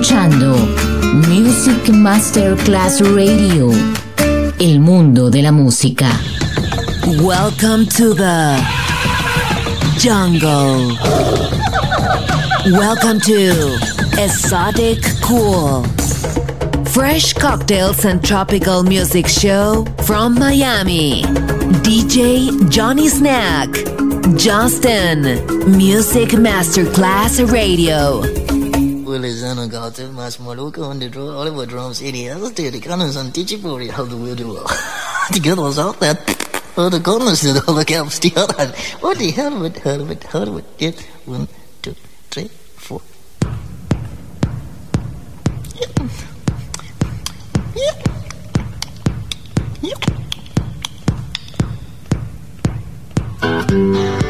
escuchando Music Masterclass Radio, el mundo de la música. Welcome to the jungle. Welcome to Exotic Cool. Fresh cocktails and tropical music show from Miami. DJ Johnny Snack. Justin. Music Masterclass Radio. Willis Zanagato, mas maluco on the drum, Oliver drums, idiot, the cannons and Tichipori, how the widow. the girl was out there, all the corners, and all the caps, the other. What the hell with hell with hell with it? One, two, three, four. Yeah. Yeah. Yeah.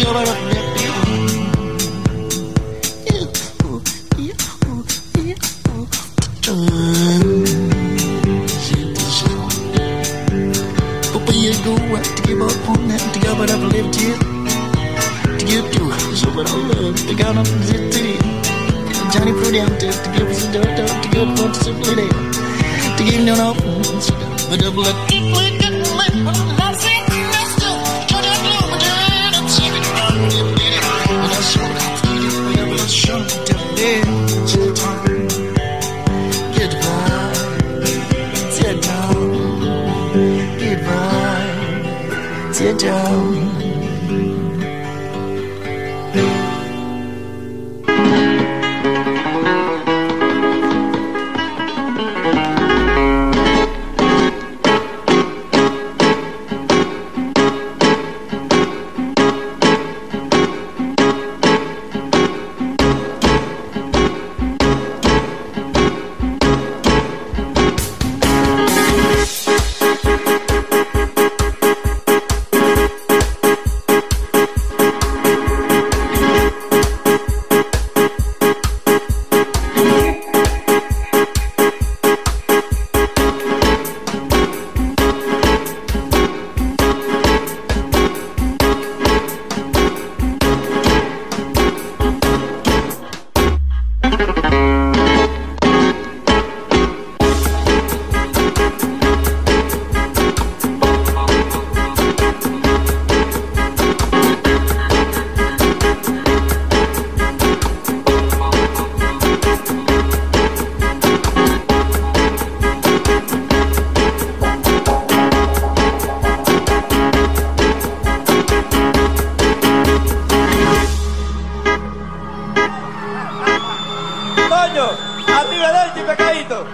You're tablet pecadito.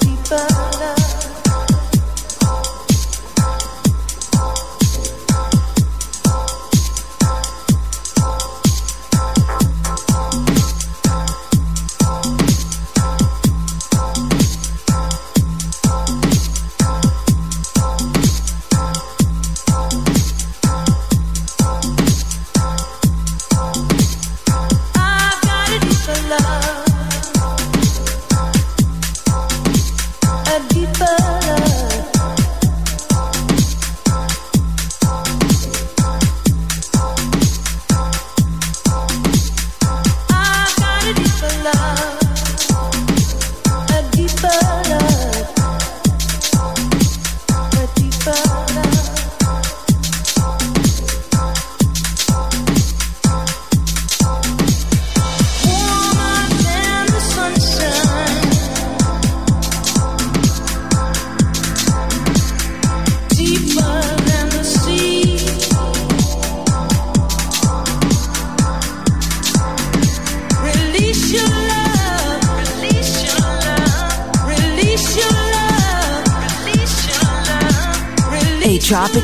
deeper.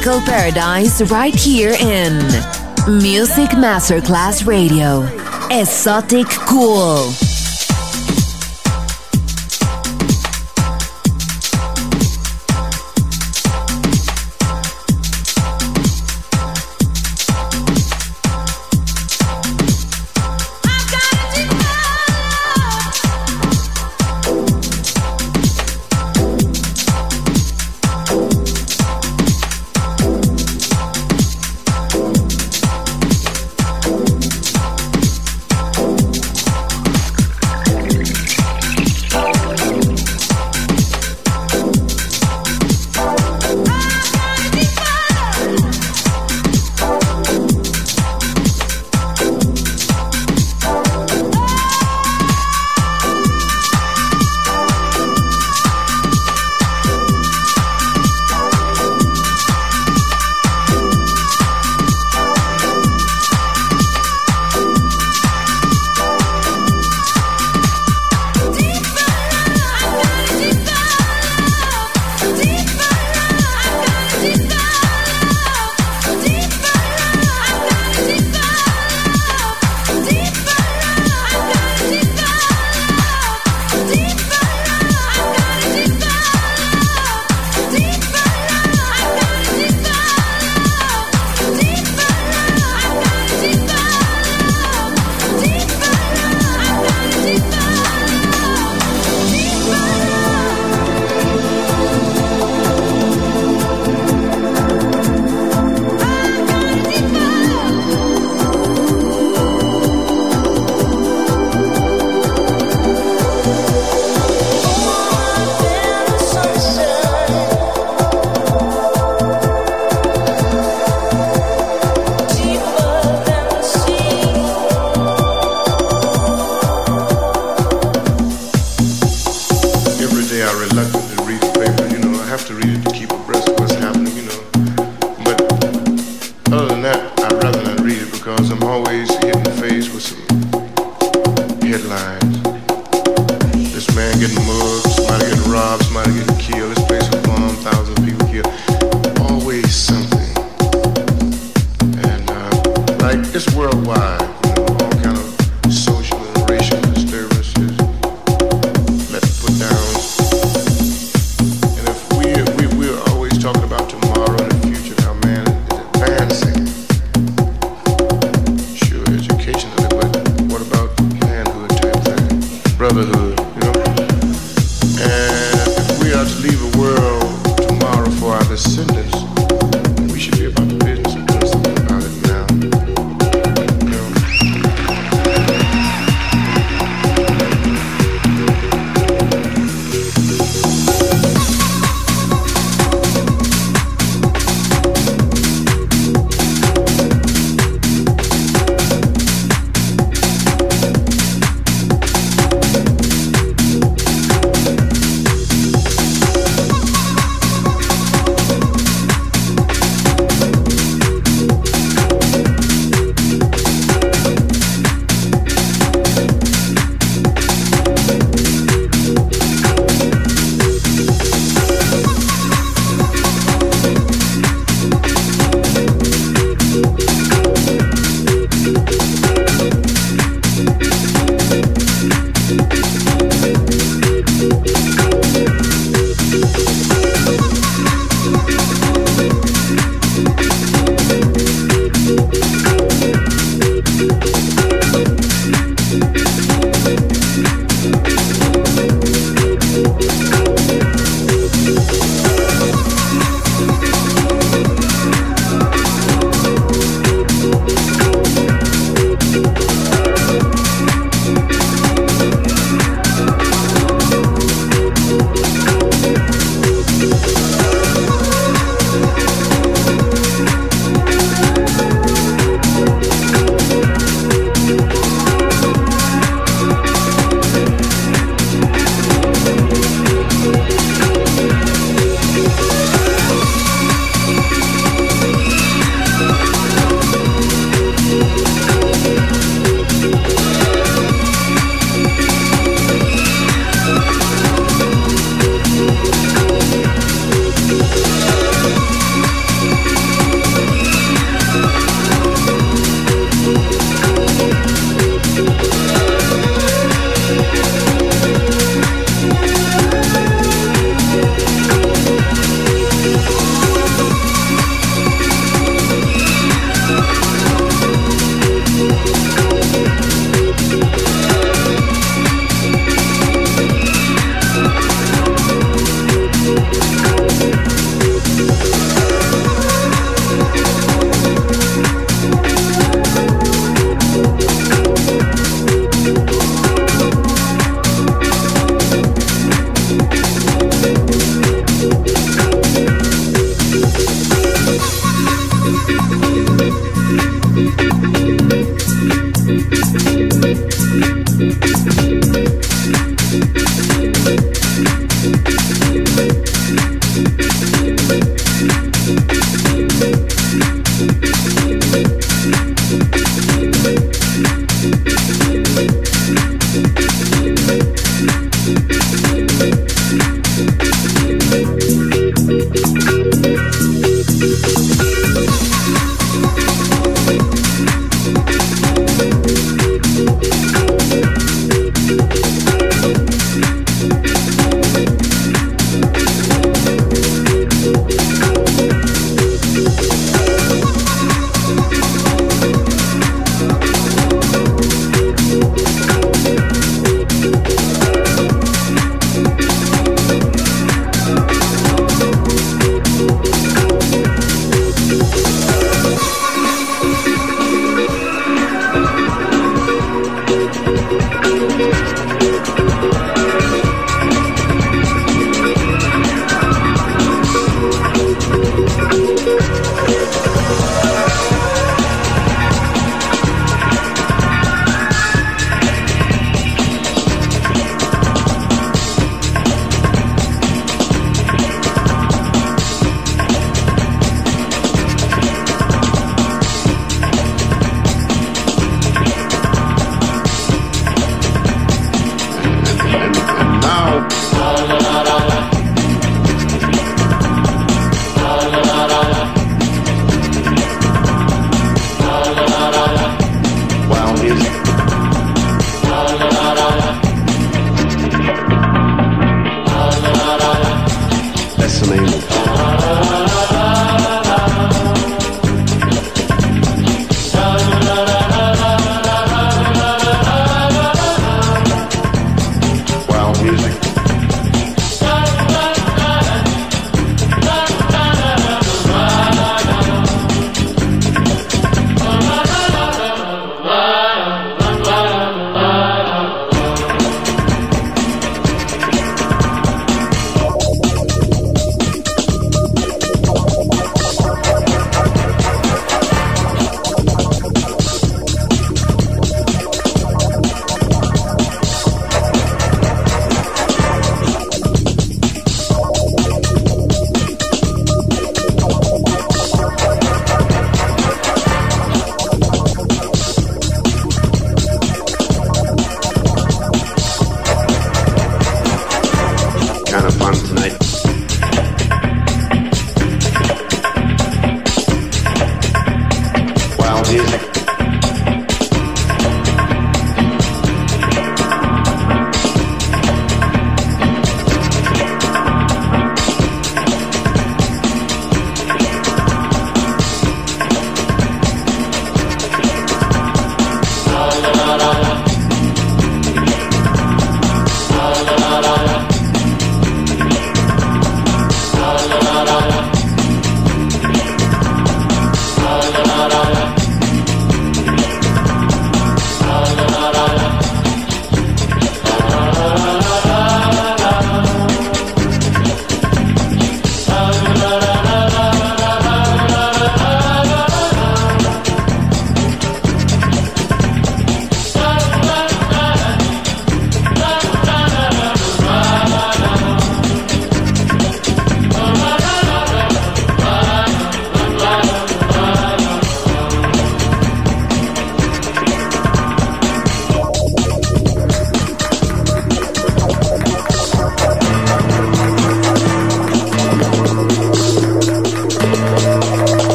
Tropical Paradise right here in Music Masterclass Radio. Exotic Cool.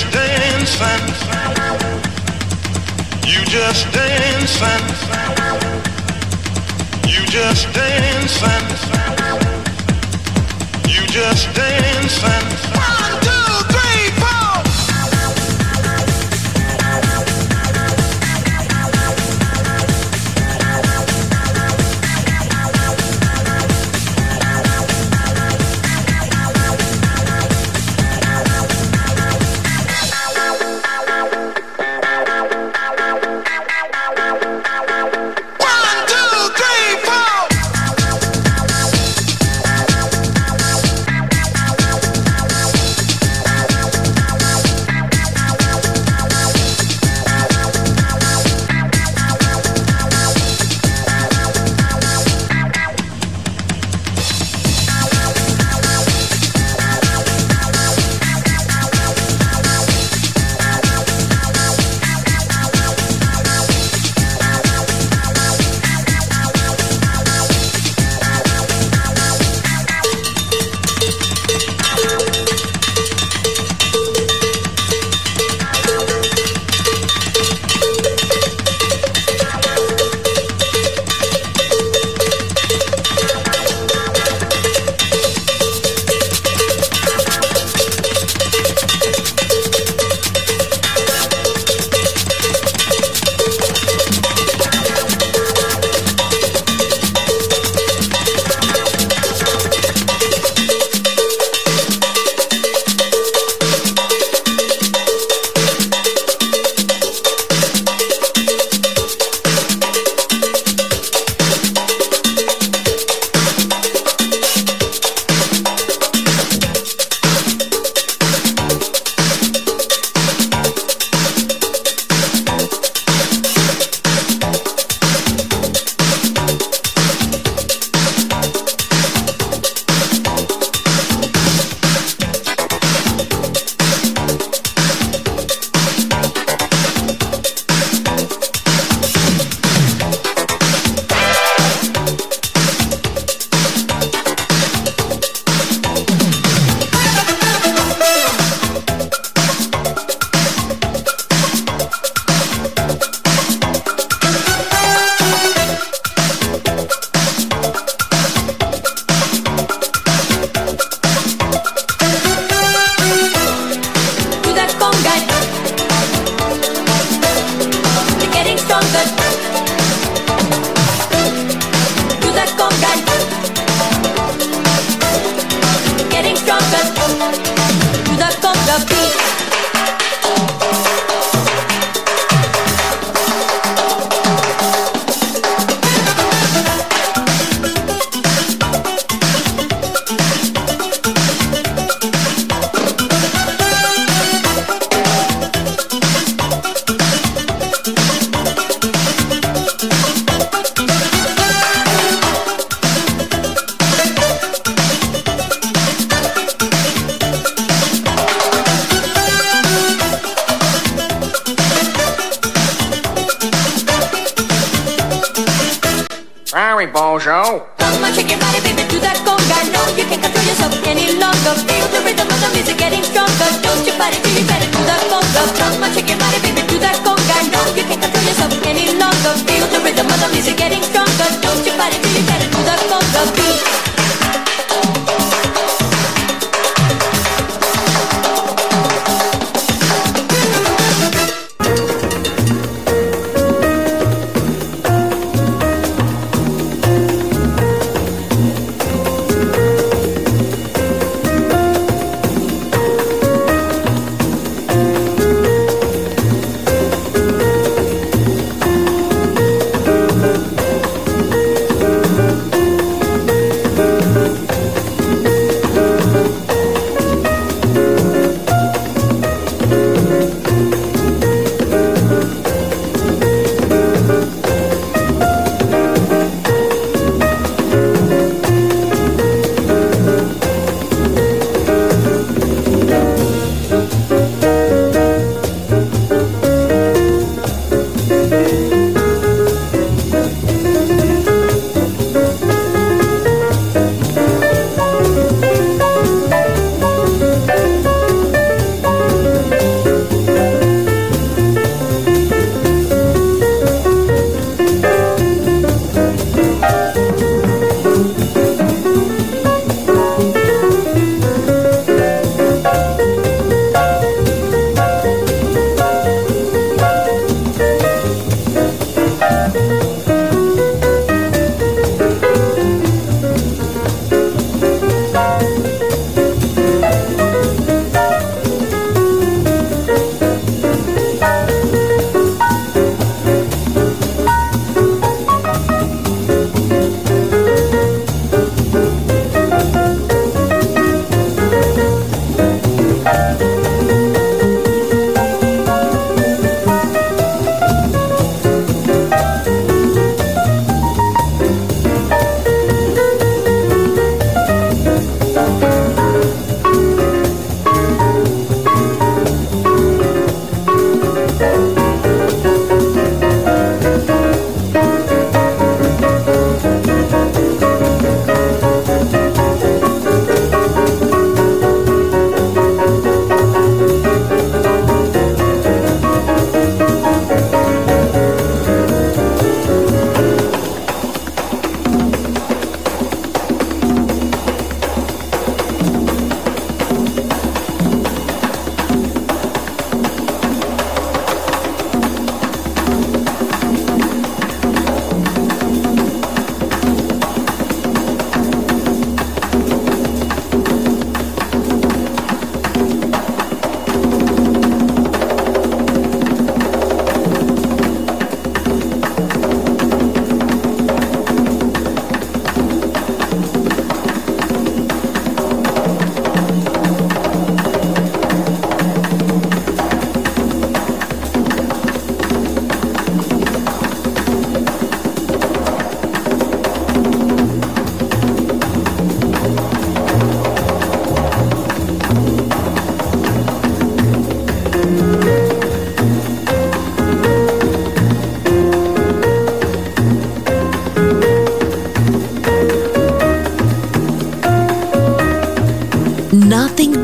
just dancing. You just dancing. You just dancing. You just dancing.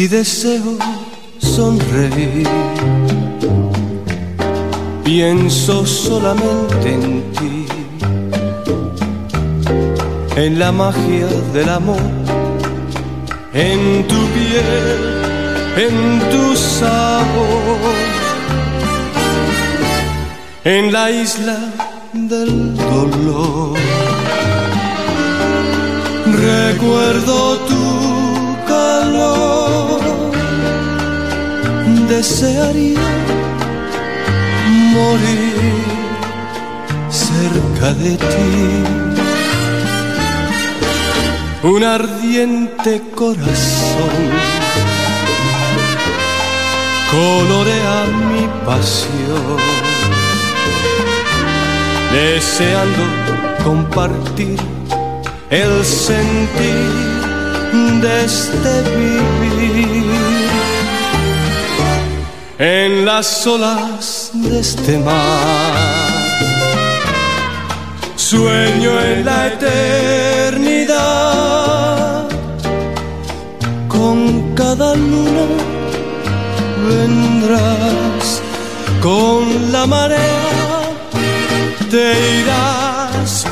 Si deseo sonreír, pienso solamente en ti, en la magia del amor, en tu piel, en tu sabor, en la isla del dolor. Recuerdo tu desearía morir cerca de ti. Un ardiente corazón colorea mi pasión, deseando compartir el sentir de este vivir en las olas de este mar. Sueño en la eternidad, con cada luna vendrás, con la marea te irás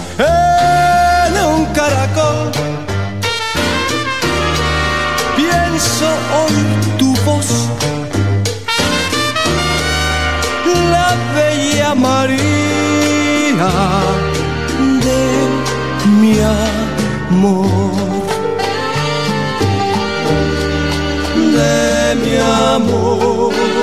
amor, de mi amor.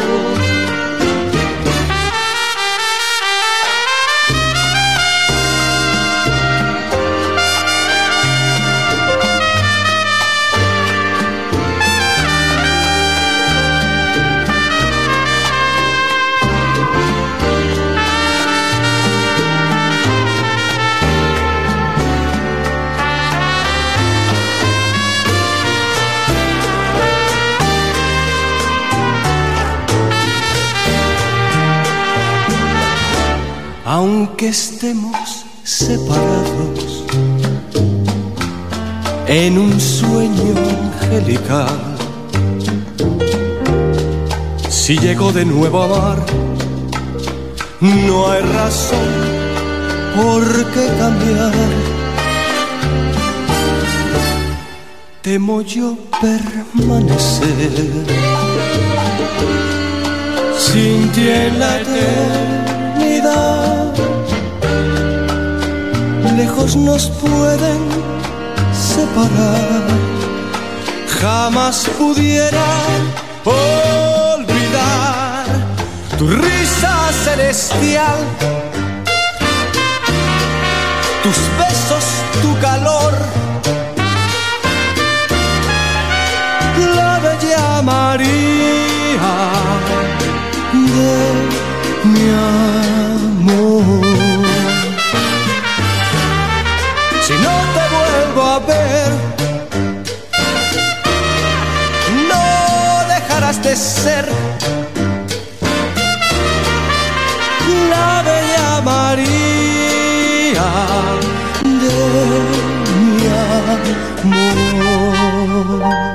Aunque estemos separados en un sueño angelical. Si llego de nuevo a amar, no hay razón por qué cambiar. Temo yo permanecer sin ti en la eternidad lejos nos pueden separar. Jamás pudiera olvidar tu risa celestial, tus besos, tu calor. La bella María de mi amor. Si no te vuelvo a ver, no dejarás de ser la bella María de mi amor.